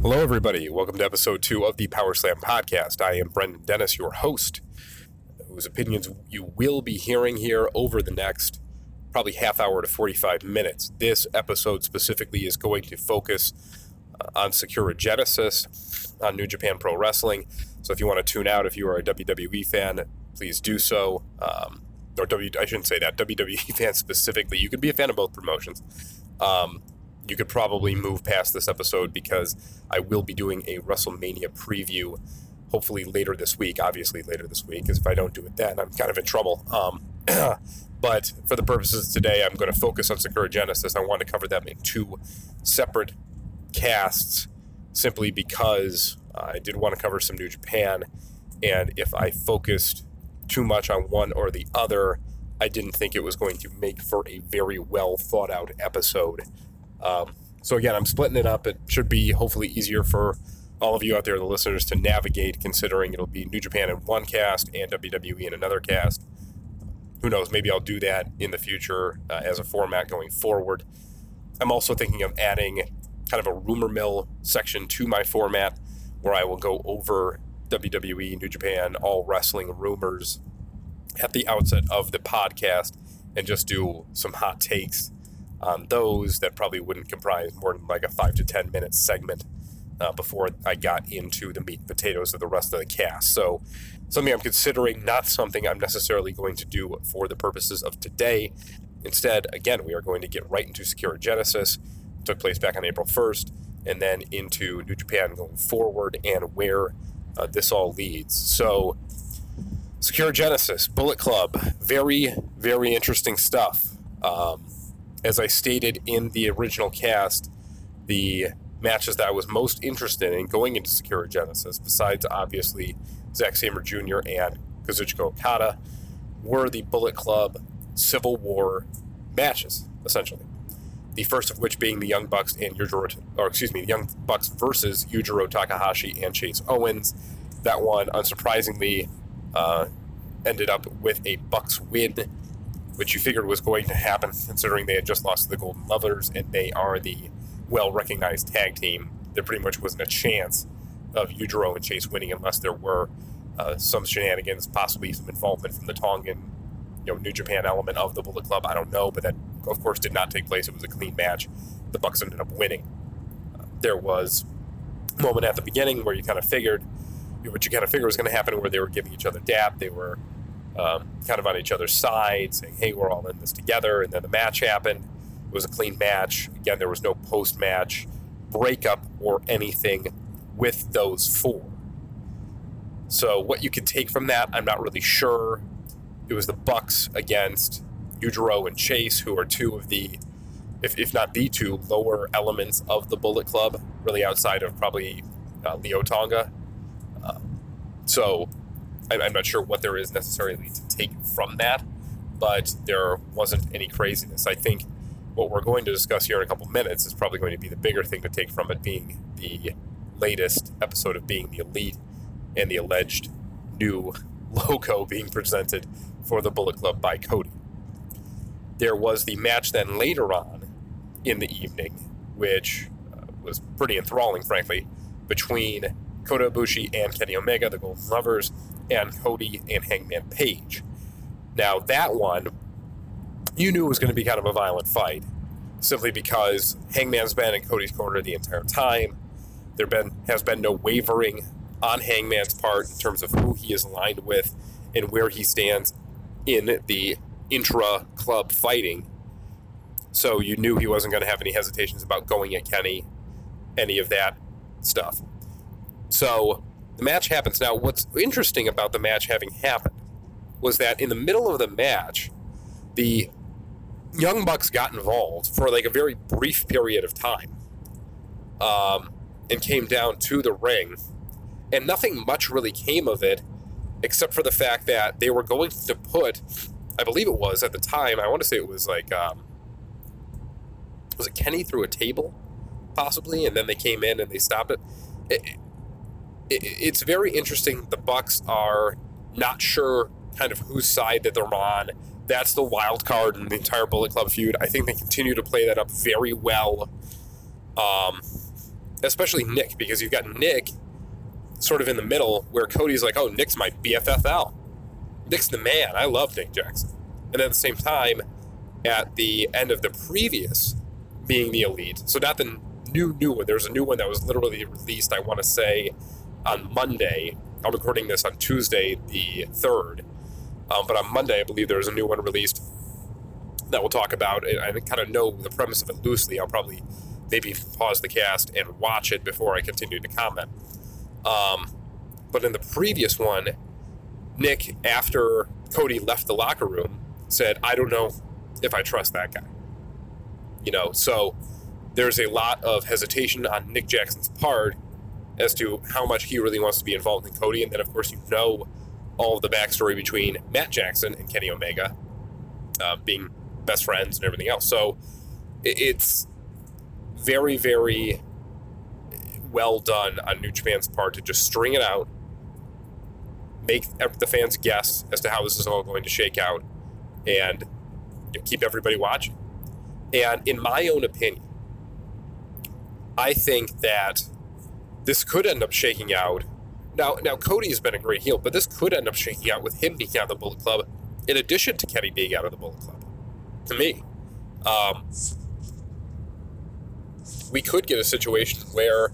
Hello, everybody. Welcome to episode two of the Power Slam podcast. I am Brendan Dennis, your host, whose opinions you will be hearing here over the next probably half hour to 45 minutes. This episode specifically is going to focus uh, on Sakura Genesis, on New Japan Pro Wrestling. So if you want to tune out, if you are a WWE fan, please do so. Um, or W, I shouldn't say that, WWE fan specifically. You could be a fan of both promotions. Um, you could probably move past this episode because I will be doing a WrestleMania preview hopefully later this week. Obviously, later this week, because if I don't do it then, I'm kind of in trouble. Um, but for the purposes today, I'm going to focus on Sakura Genesis. I want to cover them in two separate casts simply because I did want to cover some New Japan. And if I focused too much on one or the other, I didn't think it was going to make for a very well thought out episode. Um, so again, I'm splitting it up. It should be hopefully easier for all of you out there, the listeners, to navigate, considering it'll be New Japan in one cast and WWE in another cast. Who knows? Maybe I'll do that in the future uh, as a format going forward. I'm also thinking of adding kind of a rumor mill section to my format where I will go over WWE, New Japan, all wrestling rumors at the outset of the podcast and just do some hot takes on those that probably wouldn't comprise more than like a five to 10 minute segment uh, before I got into the meat and potatoes of the rest of the cast. So, something I'm considering, not something I'm necessarily going to do for the purposes of today. Instead, again, we are going to get right into Sakura Genesis. Took place back on April 1st, and then into New Japan going forward and where uh, this all leads. So, Sakura Genesis, Bullet Club, very, very interesting stuff. Um, as I stated in the original cast, the matches that I was most interested in going into Sakura Genesis, besides obviously Zack Sabre Jr. and Kazuchika Okada, were the Bullet Club Civil War matches, essentially. The first of which being the Young Bucks and Yujiro, or excuse me, the Young Bucks versus Yujiro Takahashi and Chase Owens. That one, unsurprisingly, uh, ended up with a Bucks win which you figured was going to happen considering they had just lost to the Golden Lovers and they are the well recognized tag team. There pretty much wasn't a chance of Yujiro and Chase winning unless there were uh, some shenanigans, possibly some involvement from the Tongan, you know, New Japan element of the Bullet Club. I don't know, but that of course did not take place. It was a clean match. The Bucks ended up winning. Uh, there was a moment at the beginning where you kind of figured what you kind of figured was going to happen, where they were giving each other dap. They were um, kind of on each other's side, saying, hey, we're all in this together. And then the match happened. It was a clean match. Again, there was no post match breakup or anything with those four. So, what you can take from that, I'm not really sure. It was the Bucks against Yujiro and Chase, who are two of the, if, if not the two, lower elements of the Bullet Club, really outside of probably uh, Leo Tonga. Uh, so, I'm not sure what there is necessarily to take from that, but there wasn't any craziness. I think what we're going to discuss here in a couple minutes is probably going to be the bigger thing to take from it being the latest episode of Being the Elite and the alleged new logo being presented for the Bullet Club by Cody. There was the match then later on in the evening, which uh, was pretty enthralling, frankly, between Kota Ibushi and Kenny Omega, the Golden Lovers, and Cody and Hangman Page. Now, that one, you knew was going to be kind of a violent fight, simply because Hangman's been in Cody's corner the entire time. There been has been no wavering on Hangman's part in terms of who he is aligned with and where he stands in the intra club fighting. So you knew he wasn't going to have any hesitations about going at Kenny, any of that stuff. So the match happens. Now, what's interesting about the match having happened was that in the middle of the match, the Young Bucks got involved for like a very brief period of time um, and came down to the ring. And nothing much really came of it except for the fact that they were going to put, I believe it was at the time, I want to say it was like, um, was it Kenny through a table, possibly? And then they came in and they stopped it. it it's very interesting. The Bucks are not sure kind of whose side that they're on. That's the wild card in the entire Bullet Club feud. I think they continue to play that up very well. Um, especially Nick, because you've got Nick sort of in the middle where Cody's like, oh, Nick's my BFFL. Nick's the man. I love Nick Jackson. And at the same time, at the end of the previous being the elite, so not the new new one. There's a new one that was literally released. I want to say on Monday. I'm recording this on Tuesday, the third. Um, but on Monday, I believe there's a new one released that we'll talk about. I kind of know the premise of it loosely. I'll probably maybe pause the cast and watch it before I continue to comment. Um, but in the previous one, Nick, after Cody left the locker room, said, I don't know if I trust that guy. You know, so there's a lot of hesitation on Nick Jackson's part as to how much he really wants to be involved in Cody. And then, of course, you know all of the backstory between Matt Jackson and Kenny Omega uh, being best friends and everything else. So it's very, very well done on New Japan's part to just string it out, make the fans guess as to how this is all going to shake out, and keep everybody watching. And in my own opinion, I think that this could end up shaking out. Now, now Cody has been a great heel, but this could end up shaking out with him being out of the Bullet Club, in addition to Kenny being out of the Bullet Club. To me, um, we could get a situation where,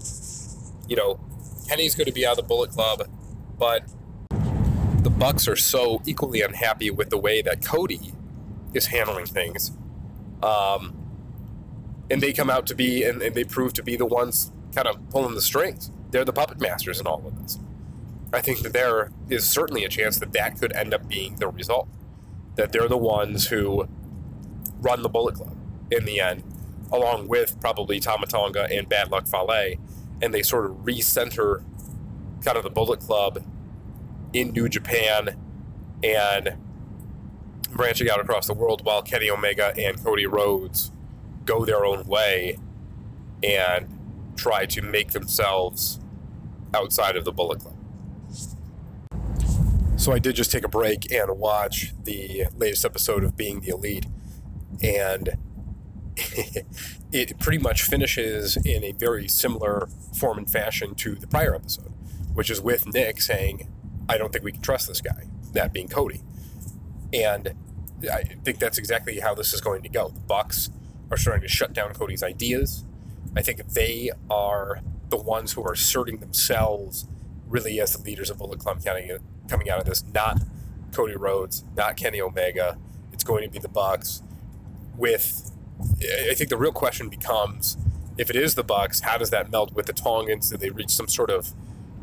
you know, Kenny's going to be out of the Bullet Club, but the Bucks are so equally unhappy with the way that Cody is handling things. Um, and they come out to be, and, and they prove to be the ones kind of pulling the strings. They're the puppet masters in all of this. I think that there is certainly a chance that that could end up being the result. That they're the ones who run the Bullet Club in the end along with probably Tama Tonga and Bad Luck Fale, and they sort of recenter kind of the Bullet Club in New Japan and branching out across the world while Kenny Omega and Cody Rhodes go their own way and try to make themselves outside of the Bullet Club. So I did just take a break and watch the latest episode of Being the Elite. And it pretty much finishes in a very similar form and fashion to the prior episode, which is with Nick saying, I don't think we can trust this guy, that being Cody. And I think that's exactly how this is going to go. The Bucks are starting to shut down Cody's ideas. I think they are the ones who are asserting themselves really as the leaders of Bullet Club coming out of this, not Cody Rhodes, not Kenny Omega. It's going to be the Bucks with I think the real question becomes if it is the Bucks, how does that melt with the Tongans? Do they reach some sort of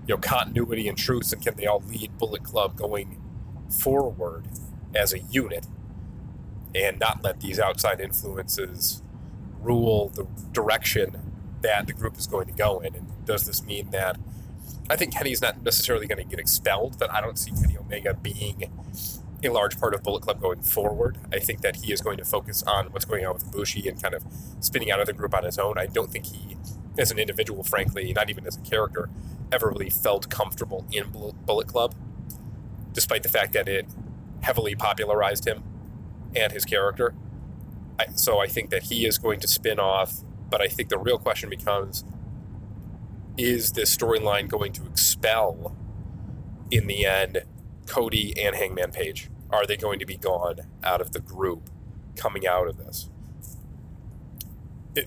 you know continuity and truth, and can they all lead Bullet Club going forward as a unit, and not let these outside influences rule the direction that the group is going to go in? And does this mean that I think Kenny's not necessarily going to get expelled, but I don't see Kenny Omega being a large part of Bullet Club going forward. I think that he is going to focus on what's going on with Bushi and kind of spinning out of the group on his own. I don't think he, as an individual, frankly, not even as a character, ever really felt comfortable in Bullet Club, despite the fact that it heavily popularized him and his character. I, so I think that he is going to spin off, but I think the real question becomes is this storyline going to expel in the end Cody and Hangman Page? Are they going to be gone out of the group coming out of this?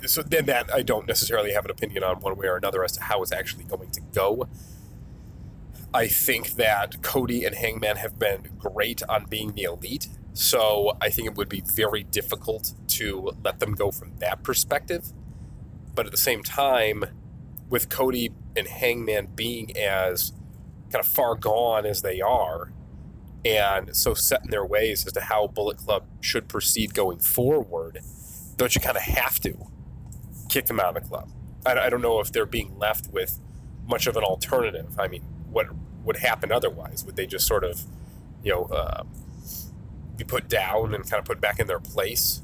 so then that I don't necessarily have an opinion on one way or another as to how it's actually going to go. I think that Cody and Hangman have been great on being the elite. So I think it would be very difficult to let them go from that perspective. But at the same time, with Cody and Hangman being as kind of far gone as they are, and so set in their ways as to how Bullet Club should proceed going forward, don't you kind of have to kick them out of the club? I, I don't know if they're being left with much of an alternative. I mean, what would happen otherwise? Would they just sort of, you know, uh, be put down and kind of put back in their place?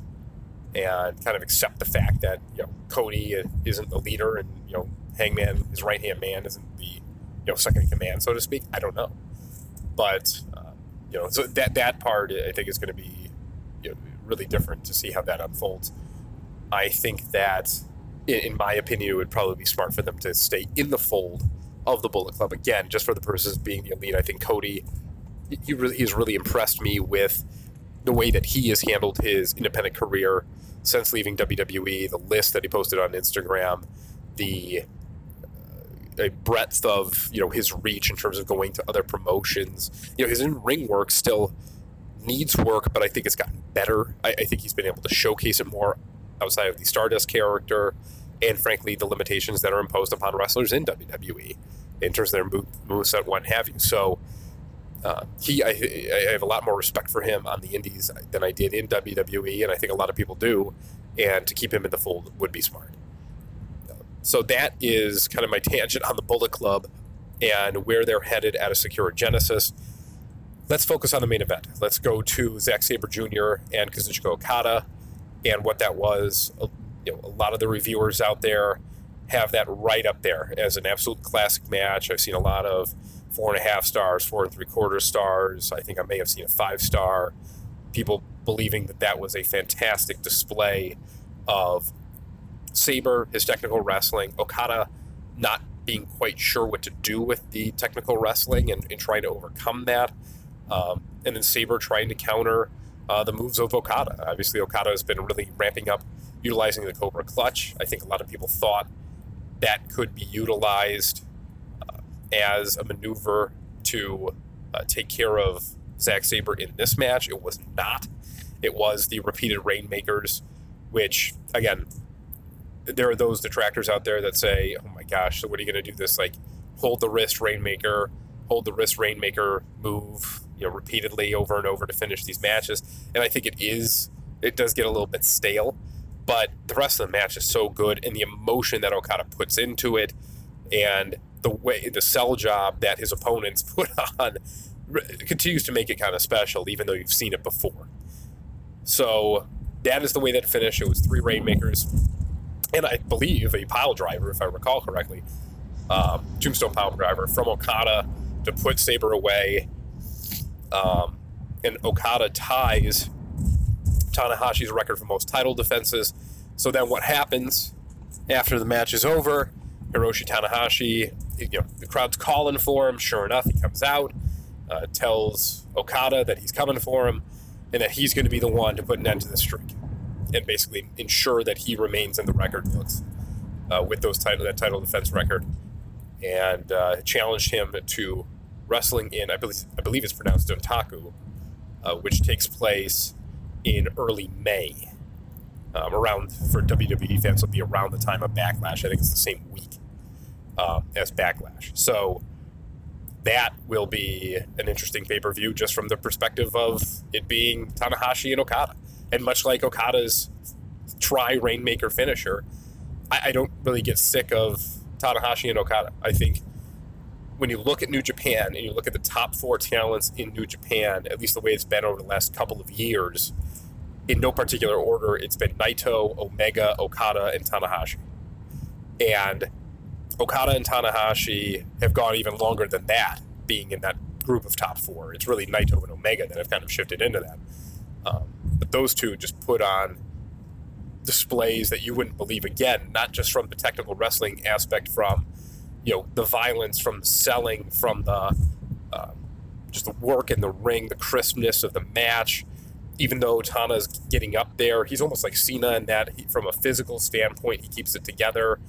And kind of accept the fact that you know Cody isn't the leader and you know Hangman, his right hand man, isn't the you know second in command, so to speak. I don't know, but uh, you know, so that that part I think is going to be you know, really different to see how that unfolds. I think that in, my opinion, it would probably be smart for them to stay in the fold of the Bullet Club again, just for the purposes of being the elite. I think Cody, he really, he's really impressed me with the way that he has handled his independent career since leaving WWE. The list that he posted on Instagram, the uh, breadth of you know his reach in terms of going to other promotions. You know his in ring work still needs work, but I think it's gotten better. I, I think he's been able to showcase it more outside of the Stardust character, and frankly, the limitations that are imposed upon wrestlers in WWE in terms of their move, moveset, what have you. So, uh, he, I, I, have a lot more respect for him on the Indies than I did in WWE, and I think a lot of people do. And to keep him in the fold would be smart. So that is kind of my tangent on the Bullet Club and where they're headed at a Sakura Genesis. Let's focus on the main event. Let's go to Zack Sabre Jr. and Kazuchika Okada and what that was. You know, a lot of the reviewers out there have that right up there as an absolute classic match. I've seen a lot of four and a half stars, four and three quarter stars. I think I may have seen a five star. People believing that that was a fantastic display of Sabre, his technical wrestling, Okada not being quite sure what to do with the technical wrestling and, and trying to overcome that. Um, and then Sabre trying to counter uh, the moves of Okada. Obviously, Okada has been really ramping up utilizing the Cobra Clutch. I think a lot of people thought that could be utilized as a maneuver to uh, take care of Zack Sabre in this match. It was not. It was the repeated Rainmakers, which, again, there are those detractors out there that say, "Oh my gosh, so what are you going to do? This like hold the wrist rainmaker, hold the wrist rainmaker move, you know, repeatedly over and over to finish these matches." And I think it is. It does get a little bit stale, but the rest of the match is so good, and the emotion that Okada puts into it, and the way the sell job that his opponents put on continues to make it kind of special, even though you've seen it before. So that is the way that finished. It was three rainmakers and I believe a pile driver, if I recall correctly, um, tombstone pile driver from Okada to put Sabre away. Um, and Okada ties Tanahashi's record for most title defenses. So then what happens after the match is over? Hiroshi Tanahashi, you know, the crowd's calling for him. Sure enough, he comes out, uh, tells Okada that he's coming for him, and that he's going to be the one to put an end to the streak and basically ensure that he remains in the record books uh, with those title that title defense record, and uh, challenged him to wrestling in I believe I believe it's pronounced Dontaku, uh, which takes place in early May. Um, around for WWE fans will be around the time of Backlash. I think it's the same week uh, as Backlash. So that will be an interesting pay per view just from the perspective of it being Tanahashi and Okada. And much like Okada's try Rainmaker finisher, I, I don't really get sick of Tanahashi and Okada. I think when you look at New Japan and you look at the top four talents in New Japan, at least the way it's been over the last couple of years, in no particular order, it's been Naito, Omega, Okada, and Tanahashi. And Okada and Tanahashi have gone even longer than that, being in that group of top four. It's really Naito and Omega that have kind of shifted into that. Um, but those two just put on displays that you wouldn't believe again, not just from the technical wrestling aspect, from you know the violence, from the selling, from the uh, just the work in the ring, the crispness of the match. Even though Tana's getting up there, he's almost like Cena in that he, from a physical standpoint, he keeps it together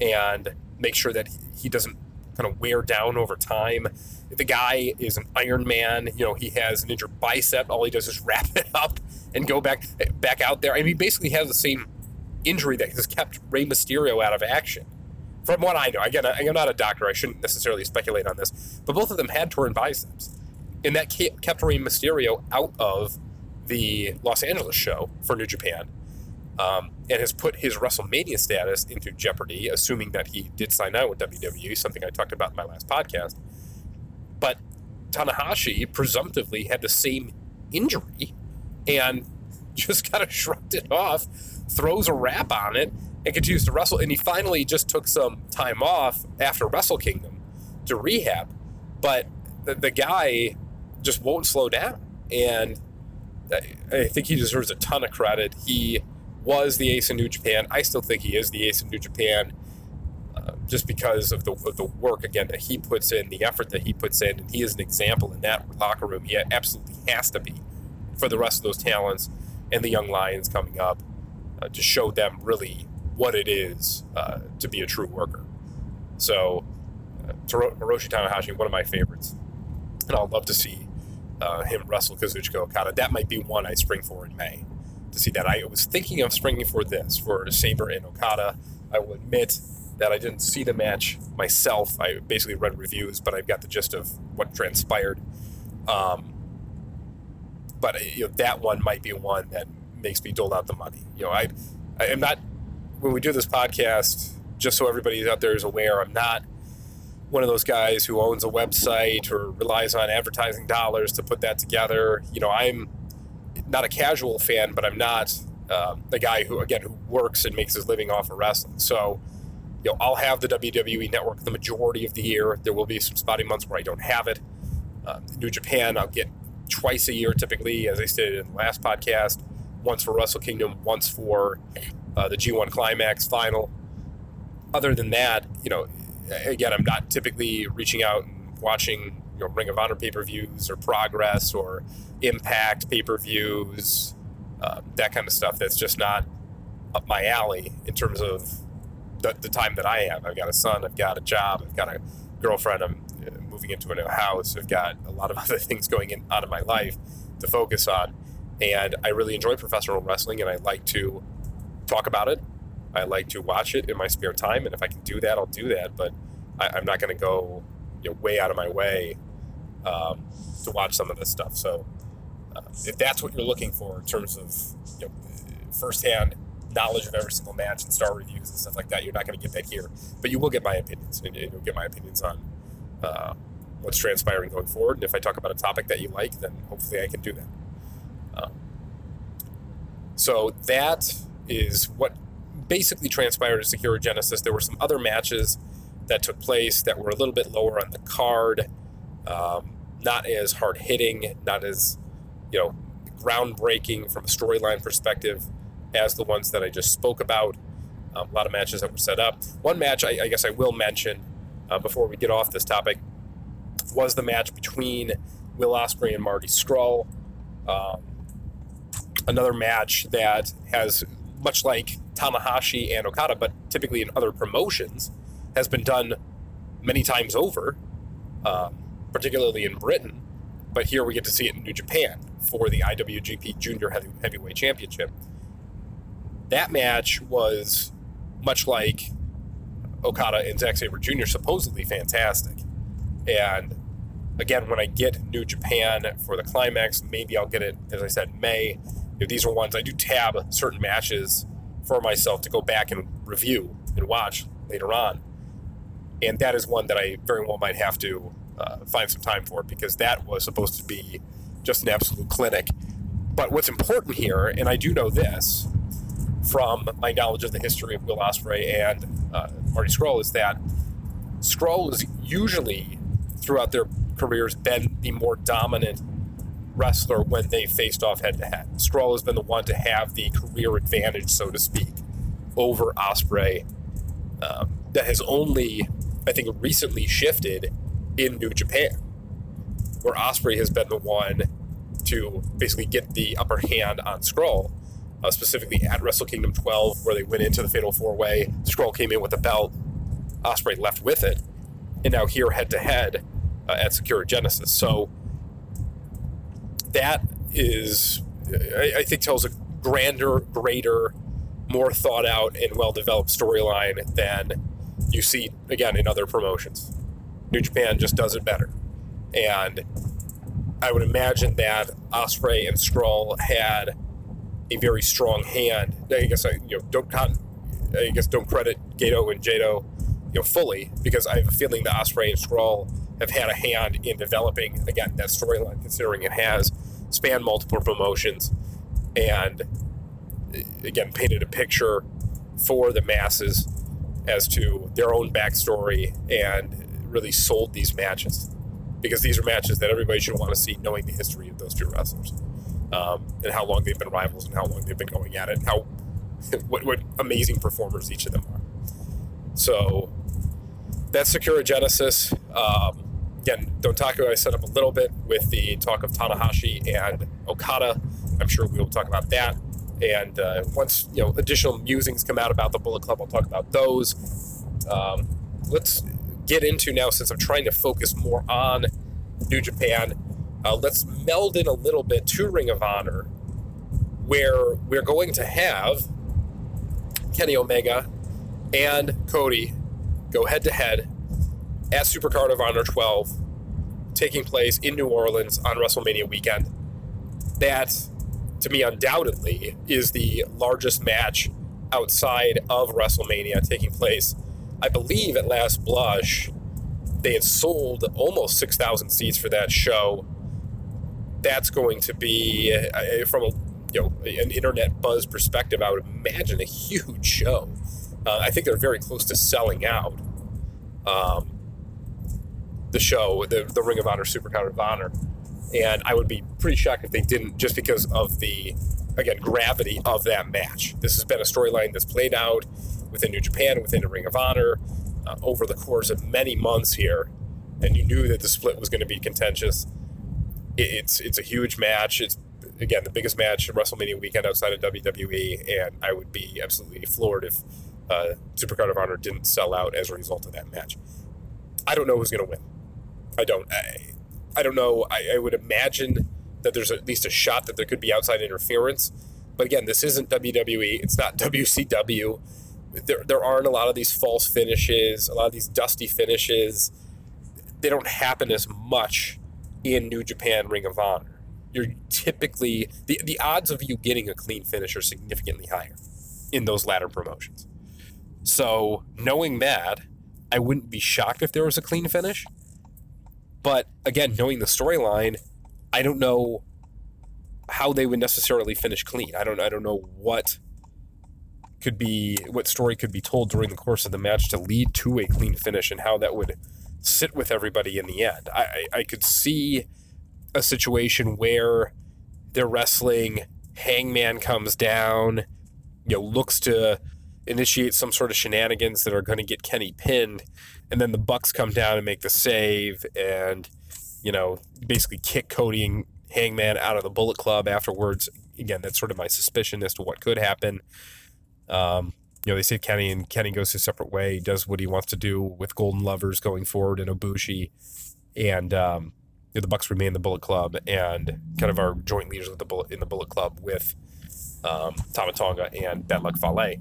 and makes sure that he doesn't kind of wear down over time. The guy is an Iron Man. You know, he has an injured bicep. All he does is wrap it up and go back back out there. I mean, he basically has the same injury that has kept Rey Mysterio out of action. From what I know, again, I, am not a doctor. I shouldn't necessarily speculate on this, but both of them had torn biceps, and that kept Rey Mysterio out of the Los Angeles show for New Japan um, and has put his WrestleMania status into jeopardy, assuming that he did sign out with WWE, something I talked about in my last podcast. But Tanahashi presumptively had the same injury and just kind of shrugged it off, throws a wrap on it, and continues to wrestle. And he finally just took some time off after Wrestle Kingdom to rehab. But the, the guy just won't slow down. And I think he deserves a ton of credit. He was the ace in New Japan. I still think he is the ace in New Japan, uh, just because of the of the work again that he puts in, the effort that he puts in, and he is an example in that locker room. He absolutely has to be for the rest of those talents and the young lions coming up uh, to show them really what it is uh, to be a true worker. So, uh, Hiroshi Tanahashi, one of my favorites, and I'll love to see uh, him wrestle Kazuchika Okada. That might be one I spring for in May to see that. I was thinking of springing for this for Sabre and Okada. I will admit that I didn't see the match myself. I basically read reviews, but I've got the gist of what transpired. Um, but you know, that one might be one that makes me dole out the money. You know, I, I am not when we do this podcast. Just so everybody out there is aware, I'm not one of those guys who owns a website or relies on advertising dollars to put that together. You know, I'm not a casual fan, but I'm not uh, the guy who, again, who works and makes his living off of wrestling. So, you know, I'll have the WWE network the majority of the year. There will be some spotty months where I don't have it. Uh, New Japan, I'll get twice a year typically, as I stated in the last podcast. Once for Wrestle Kingdom, once for uh, the G1 Climax final. Other than that, you know, again, I'm not typically reaching out and watching you know Ring of Honor pay per views or Progress or Impact pay per views, uh, that kind of stuff. That's just not up my alley in terms of the, the, time that I have. I've got a son, I've got a job, I've got a girlfriend, I'm uh, moving into a new house, I've got a lot of other things going in out of my life to focus on. And I really enjoy professional wrestling and I like to talk about it I like to watch it in my spare time, and if I can do that, I'll do that. But I, am not going to go you know, way out of my way um, to watch some of this stuff. So uh, if that's what you're looking for in terms of you know, firsthand knowledge of every single match and star reviews and stuff like that, you're not going to get that here. But you will get my opinions, and you'll get my opinions on uh, what's transpiring going forward. And if I talk about a topic that you like, then hopefully I can do that. Um, so that is what basically transpired at Sakura Genesis. There were some other matches that took place that were a little bit lower on the card, um, not as hard hitting, not as you know groundbreaking from a storyline perspective as the ones that I just spoke about. Um, a lot of matches that were set up. One match I, I guess I will mention uh, before we get off this topic was the match between Will Ospreay and Marty Scurll. Um, another match that has much like Tanahashi and Okada, but typically in other promotions, has been done many times over, um, particularly in Britain. But here we get to see it in New Japan for the IWGP Junior Heavy, Heavyweight Championship. That match was much like Okada and Zack Sabre Jr., supposedly fantastic. And again, when I get New Japan for the climax, maybe I'll get it, as I said, May. Know, these are ones I do tab certain matches for myself to go back and review and watch later on. And that is one that I very well might have to uh, find some time for it because that was supposed to be just an absolute clinic. But what's important here, and I do know this from my knowledge of the history of Will Ospreay and uh, Marty Scurll, is that Scurll has usually, throughout their careers, been the more dominant wrestler when they faced off head to head. Scurll has been the one to have the career advantage, so to speak, over Ospreay. Um, that has only, I think, recently shifted in New Japan, where Ospreay has been the one to basically get the upper hand on Scurll. Uh, specifically at Wrestle Kingdom 12, where they went into the Fatal Four Way. Scurll came in with the belt, Ospreay left with it, and now here head to head at Sakura Genesis. So that is, I, I think, tells a grander, greater, more thought out and well developed storyline than you see again in other promotions. New Japan just does it better, and I would imagine that Ospreay and Scurll had a very strong hand. I guess I you know don't I guess don't credit Gedo and Jado you know fully because I have a feeling that Ospreay and Scurll have had a hand in developing again that storyline, considering it has spanned multiple promotions, and uh, again painted a picture for the masses as to their own backstory and really sold these matches because these are matches that everybody should want to see, knowing the history of those two wrestlers um, and how long they've been rivals and how long they've been going at it, and how what, what amazing performers each of them are. So that's Sakura Genesis. Um, again, Dontaku I set up a little bit with the talk of Tanahashi and Okada. I'm sure we will talk about that. And uh, once you know additional musings come out about the Bullet Club, I'll talk about those. Um, let's get into now, since I'm trying to focus more on New Japan. Uh, let's meld in a little bit to Ring of Honor, where we're going to have Kenny Omega and Cody go head to head at Supercard of Honor 12, taking place in New Orleans on WrestleMania weekend. That, to me, undoubtedly is the largest match outside of WrestleMania taking place. I believe at last blush, they had sold almost 6,000 seats for that show. That's going to be, uh, from a you know an internet buzz perspective, I would imagine a huge show. Uh, I think they're very close to selling out. Um, the show, the, the Ring of Honor Supercard of Honor. And I would be pretty shocked if they didn't, just because of the, again, gravity of that match. This has been a storyline that's played out within New Japan, within the Ring of Honor, uh, over the course of many months here. And you knew that the split was going to be contentious. It's it's a huge match. It's again the biggest match in WrestleMania weekend outside of WWE, and I would be absolutely floored if uh, Supercard of Honor didn't sell out as a result of that match. I don't know who's going to win. I don't. I, I don't know. I, I would imagine that there's at least a shot that there could be outside interference. But again, this isn't WWE. It's not WCW. There, there aren't a lot of these false finishes, a lot of these dusty finishes. They don't happen as much in New Japan Ring of Honor. You're typically the, the odds of you getting a clean finish are significantly higher in those latter promotions. So knowing that, I wouldn't be shocked if there was a clean finish. But again, knowing the storyline, I don't know how they would necessarily finish clean. I don't I don't know what could be what story could be told during the course of the match to lead to a clean finish and how that would sit with everybody in the end. I, I, could see a situation where they're wrestling, Hangman comes down, you know, looks to initiate some sort of shenanigans that are going to get Kenny pinned, and then the Bucks come down and make the save, and you know basically kick Cody and Hangman out of the Bullet Club afterwards. Again, that's sort of my suspicion as to what could happen. Um, you know, they save Kenny, and Kenny goes his separate way, does what he wants to do with Golden Lovers going forward and Ibushi, and um, you know, the Bucks remain the Bullet Club and kind of our joint leaders of the Bullet in the Bullet Club with um, Tama Tonga and Bad Luck Fale.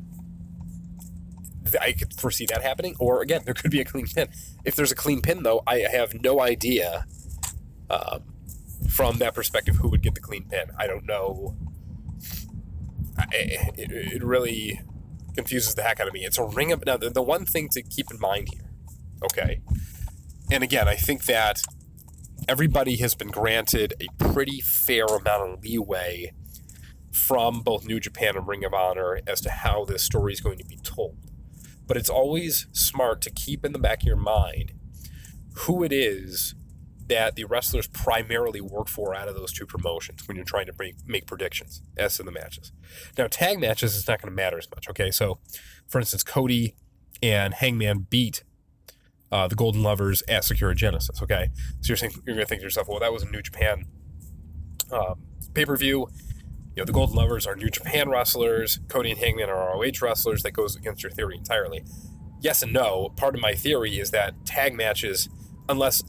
I could foresee that happening. Or again, there could be a clean pin. If there's a clean pin, though, I have no idea um, from that perspective who would get the clean pin. I don't know. It, it really confuses the heck out of me. It's a ring of now. The, the one thing to keep in mind here, okay, and again, I think that everybody has been granted a pretty fair amount of leeway from both New Japan and Ring of Honor as to how this story is going to be told. But it's always smart to keep in the back of your mind who it is that the wrestlers primarily work for out of those two promotions when you're trying to make, make predictions as to the matches. Now, tag matches is not going to matter as much. Okay, so for instance, Cody and Hangman beat uh, the Golden Lovers at Sakura Genesis. Okay, so you're saying you're going to think to yourself, well, that was a New Japan um, pay per view you know, the Golden Lovers are New Japan wrestlers, Cody and Hangman are ROH wrestlers. That goes against your theory entirely. Yes and no. Part of my theory is that tag matches, unless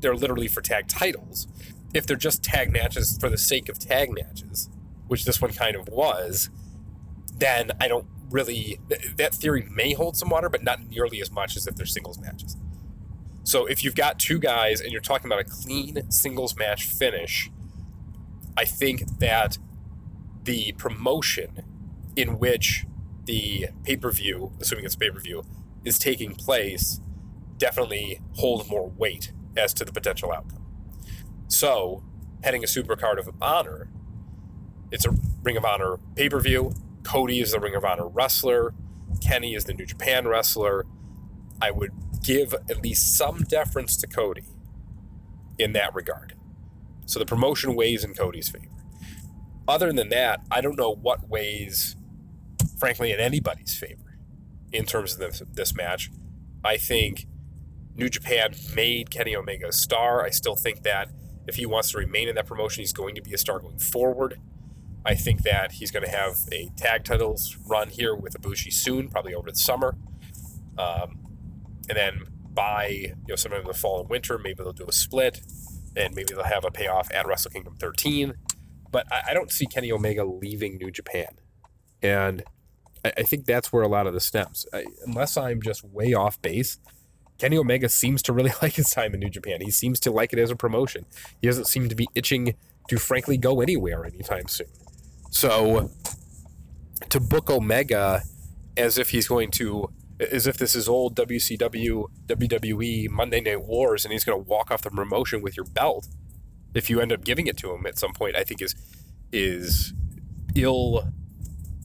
they're literally for tag titles, if they're just tag matches for the sake of tag matches, which this one kind of was, then I don't really. That theory may hold some water, but not nearly as much as if they're singles matches. So if you've got two guys and you're talking about a clean singles match finish, I think that the promotion in which the pay per view, assuming it's pay per view, is taking place definitely hold more weight as to the potential outcome. So, heading a Supercard of Honor, it's a Ring of Honor pay per view. Cody is the Ring of Honor wrestler. Kenny is the New Japan wrestler. I would give at least some deference to Cody in that regard. So the promotion weighs in Cody's favor other than that, I don't know what weighs frankly, in anybody's favor in terms of this, this match. I think New Japan made Kenny Omega a star. I still think that if he wants to remain in that promotion, he's going to be a star going forward. I think that he's going to have a tag titles run here with Ibushi soon, probably over the summer. Um, and then by you know sometime in the fall and winter, maybe they'll do a split, and maybe they'll have a payoff at Wrestle Kingdom 13. But I, I don't see Kenny Omega leaving New Japan, and I, I think that's where a lot of the stems. I, unless I'm just way off base, Kenny Omega seems to really like his time in New Japan. He seems to like it as a promotion. He doesn't seem to be itching to frankly go anywhere anytime soon. So to book Omega as if he's going to as if this is old WCW, WWE Monday Night Wars, and he's going to walk off the promotion with your belt. If you end up giving it to him at some point, I think is is ill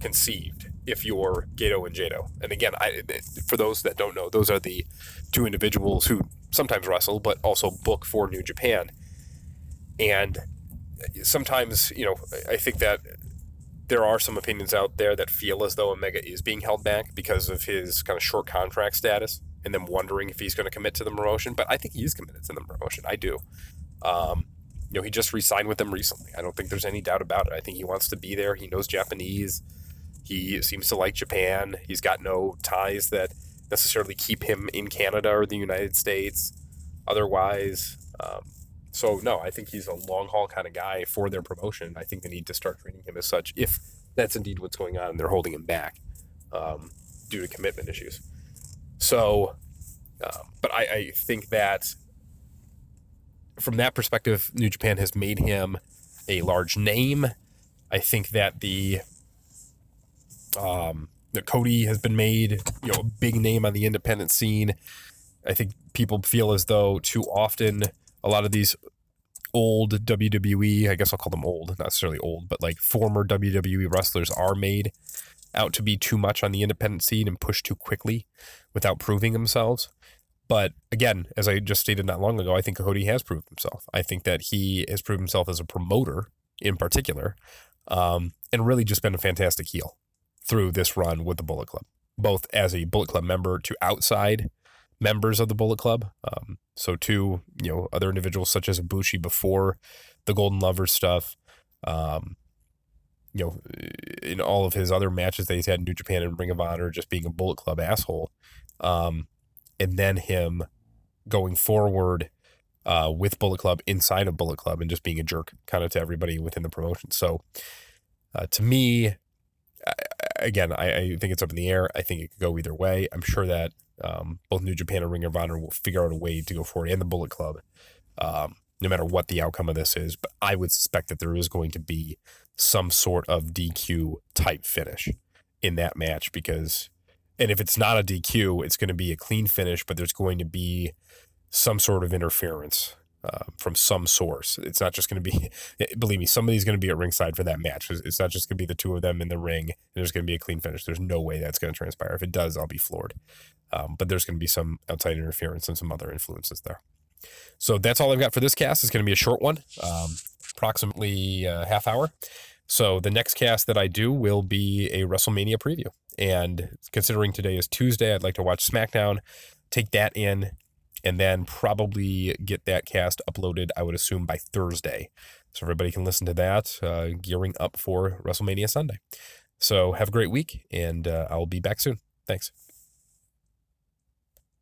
conceived. If you're Gedo and Jado, and again, I, for those that don't know, those are the two individuals who sometimes wrestle, but also book for New Japan. And sometimes, you know, I think that there are some opinions out there that feel as though Omega is being held back because of his kind of short contract status and them wondering if he's going to commit to the promotion. But I think he is committed to the promotion. I do. Um, you know, he just re-signed with them recently. I don't think there's any doubt about it. I think he wants to be there. He knows Japanese. He seems to like Japan. He's got no ties that necessarily keep him in Canada or the United States. Otherwise, um, so no, I think he's a long haul kind of guy for their promotion. I think they need to start treating him as such if that's indeed what's going on and they're holding him back um, due to commitment issues. So, um, but I, I think that from that perspective, New Japan has made him a large name. I think that the um, Cody has been made, you know, a big name on the independent scene. I think people feel as though too often a lot of these old WWE, I guess I'll call them old, not necessarily old, but like former WWE wrestlers are made out to be too much on the independent scene and pushed too quickly without proving themselves. But again, as I just stated not long ago, I think Cody has proved himself. I think that he has proved himself as a promoter in particular, um, and really just been a fantastic heel through this run with the Bullet Club, both as a Bullet Club member to outside members of the Bullet Club. Um, so to you know other individuals such as Ibushi before the Golden Lovers stuff. Um, you know, in all of his other matches that he's had in New Japan and Ring of Honor, just being a Bullet Club asshole, um, and then him going forward uh, with Bullet Club inside of Bullet Club and just being a jerk kind of to everybody within the promotion. So, uh, to me, again, I, I, think it's up in the air. I think it could go either way. I'm sure that um, both New Japan and Ring of Honor will figure out a way to go forward, and the Bullet Club, um, no matter what the outcome of this is. But I would suspect that there is going to be some sort of DQ type finish in that match because, and if it's not a DQ, it's going to be a clean finish, but there's going to be some sort of interference uh, from some source. It's not just going to be, believe me, somebody's going to be at ringside for that match. It's not just going to be the two of them in the ring and there's going to be a clean finish. There's no way that's going to transpire. If it does, I'll be floored. Um, but there's going to be some outside interference and some other influences there. So that's all I've got for this cast. It's going to be a short one, um, approximately a half hour. So the next cast that I do will be a WrestleMania preview. And considering today is Tuesday, I'd like to watch SmackDown, take that in, and then probably get that cast uploaded, I would assume, by Thursday. So everybody can listen to that, uh, gearing up for WrestleMania Sunday. So have a great week, and uh, I'll be back soon. Thanks.